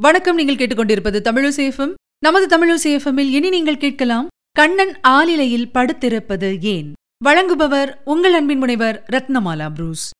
வணக்கம் நீங்கள் கேட்டுக்கொண்டிருப்பது தமிழசேஃபம் நமது தமிழசேஃபமில் இனி நீங்கள் கேட்கலாம் கண்ணன் ஆலிலையில் படுத்திருப்பது ஏன்? வழங்குபவர் உங்கள் அன்பின் முனைவர் ரத்னமாலா புரூஸ்.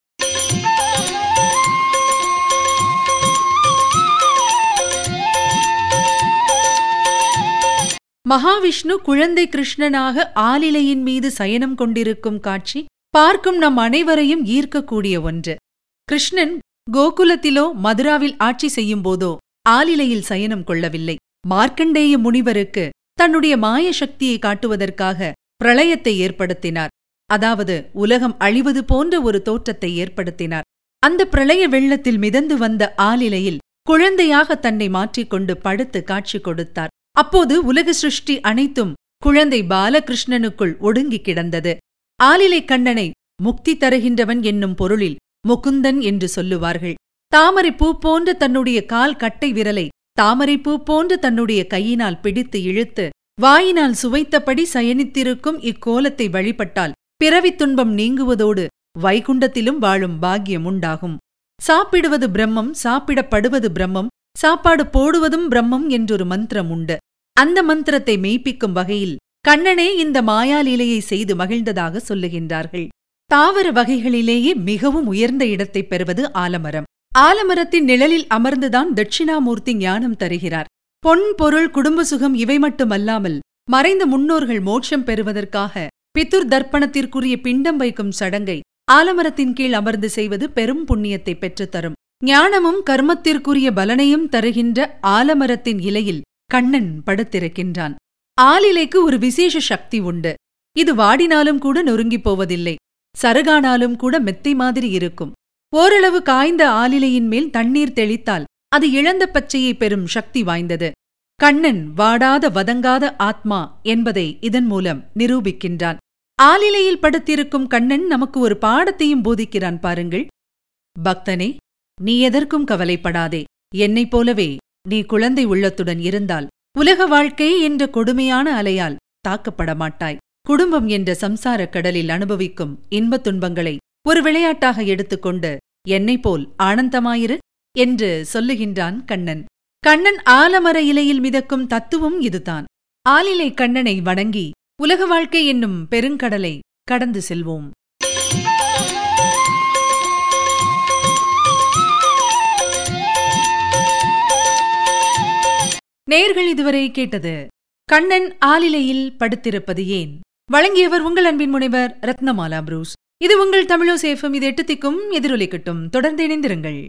மகாவிஷ்ணு குழந்தை கிருஷ்ணனாக ஆலிலையின் மீது சயனம் கொண்டிருக்கும் காட்சி பார்க்கும் நம் அனைவரையும் ஈர்க்கக்கூடிய ஒன்று. கிருஷ்ணன் கோகுலத்திலோ மதுராவில் ஆட்சி செய்யும் போதோ ஆலிலையில் சயனம் கொள்ளவில்லை. மார்க்கண்டேய முனிவருக்கு தன்னுடைய மாய சக்தியை காட்டுவதற்காக பிரளயத்தை ஏற்படுத்தினார். அதாவது உலகம் அழிவது போன்ற ஒரு தோற்றத்தை ஏற்படுத்தினார். அந்த பிரளய வெள்ளத்தில் மிதந்து வந்த ஆலிலையில் குழந்தையாக தன்னை மாற்றிக்கொண்டு படுத்து காட்சி கொடுத்தார். அப்போது உலக சிருஷ்டி அனைத்தும் குழந்தை பாலகிருஷ்ணனுக்குள் ஒடுங்கி கிடந்தது. ஆலிலை கண்ணனை முக்தி தருகின்றவன் என்னும் பொருளில் முகுந்தன் என்று சொல்லுவார்கள். தாமரை பூ போன்ற தன்னுடைய கால் கட்டை விரலை தாமரை பூ போன்று தன்னுடைய கையினால் பிடித்து இழுத்து வாயினால் சுவைத்தபடி சயனித்திருக்கும் இக்கோலத்தை வழிபட்டால் பிறவித் துன்பம் நீங்குவதோடு வைகுண்டத்திலும் வாழும் பாக்கியம் உண்டாகும். சாப்பிடுவது பிரம்மம் சாப்பிடப்படுவது பிரம்மம் சாப்பாடு போடுவதும் பிரம்மம் என்றொரு மந்திரம் உண்டு. அந்த மந்திரத்தை மெய்ப்பிக்கும் வகையில் கண்ணனே இந்த மாயாலீலையை செய்து மகிழ்ந்ததாக சொல்லுகின்றார்கள். தாவர வகைகளிலேயே மிகவும் உயர்ந்த இடத்தைப் பெறுவது ஆலமரம். ஆலமரத்தின் நிழலில் அமர்ந்துதான் தட்சிணாமூர்த்தி ஞானம் தருகிறார். பொன் பொருள் குடும்ப சுகம் இவை மட்டுமல்லாமல் மறைந்த முன்னோர்கள் மோட்சம் பெறுவதற்காக பித்துர் தர்ப்பணத்திற்குரிய பிண்டம் வைக்கும் சடங்கை ஆலமரத்தின் கீழ் அமர்ந்து செய்வது பெரும் புண்ணியத்தை பெற்றுத்தரும். ஞானமும் கர்மத்திற்குரிய பலனையும் தருகின்ற ஆலமரத்தின் இலையில் கண்ணன் படுத்திருக்கின்றான். ஆலிலைக்கு ஒரு விசேஷ சக்தி உண்டு. இது வாடினாலும் கூட நொறுங்கிப் போவதில்லை. சருகானாலும் கூட மெத்தை மாதிரி இருக்கும். ஓரளவு காய்ந்த ஆலிலையின் மேல் தண்ணீர் தெளித்தால் அது இழந்த பச்சையை பெறும் சக்தி வாய்ந்தது. கண்ணன் வாடாத வதங்காத ஆத்மா என்பதை இதன் மூலம் நிரூபிக்கின்றான். ஆலிலையில் படுத்திருக்கும் கண்ணன் நமக்கு ஒரு பாடத்தையும் போதிக்கிறான் பாருங்கள். பக்தனே நீ எதற்கும் கவலைப்படாதே. என்னைப் போலவே நீ குழந்தை உள்ளத்துடன் இருந்தால் உலக வாழ்க்கை என்ற கொடுமையான அலையால் தாக்கப்பட மாட்டாய் குடும்பம் என்ற சம்சாரக் கடலில் அனுபவிக்கும் இன்பத் துன்பங்களை ஒரு விளையாட்டாக எடுத்துக்கொண்டு என்னை போல் ஆனந்தமாயிரு என்று சொல்லுகின்றான் கண்ணன். கண்ணன் ஆலமர இலையில் மிதக்கும் தத்துவம் இதுதான். ஆலிலை கண்ணனை வணங்கி உலக வாழ்க்கை என்னும் பெருங்கடலை கடந்து செல்வோம். நேர்கள் இதுவரை கேட்டது கண்ணன் ஆலிலையில் படுத்திருப்பது ஏன்? வழங்கியவர் உங்கள் அன்பின் முனைவர் ரத்னமாலா புரூஸ். இது உங்கள் தமிழோசேஃபம் இது எட்டு திக்கும் எதிரொலிக்கட்டும். தொடர்ந்து இணைந்திருங்கள்.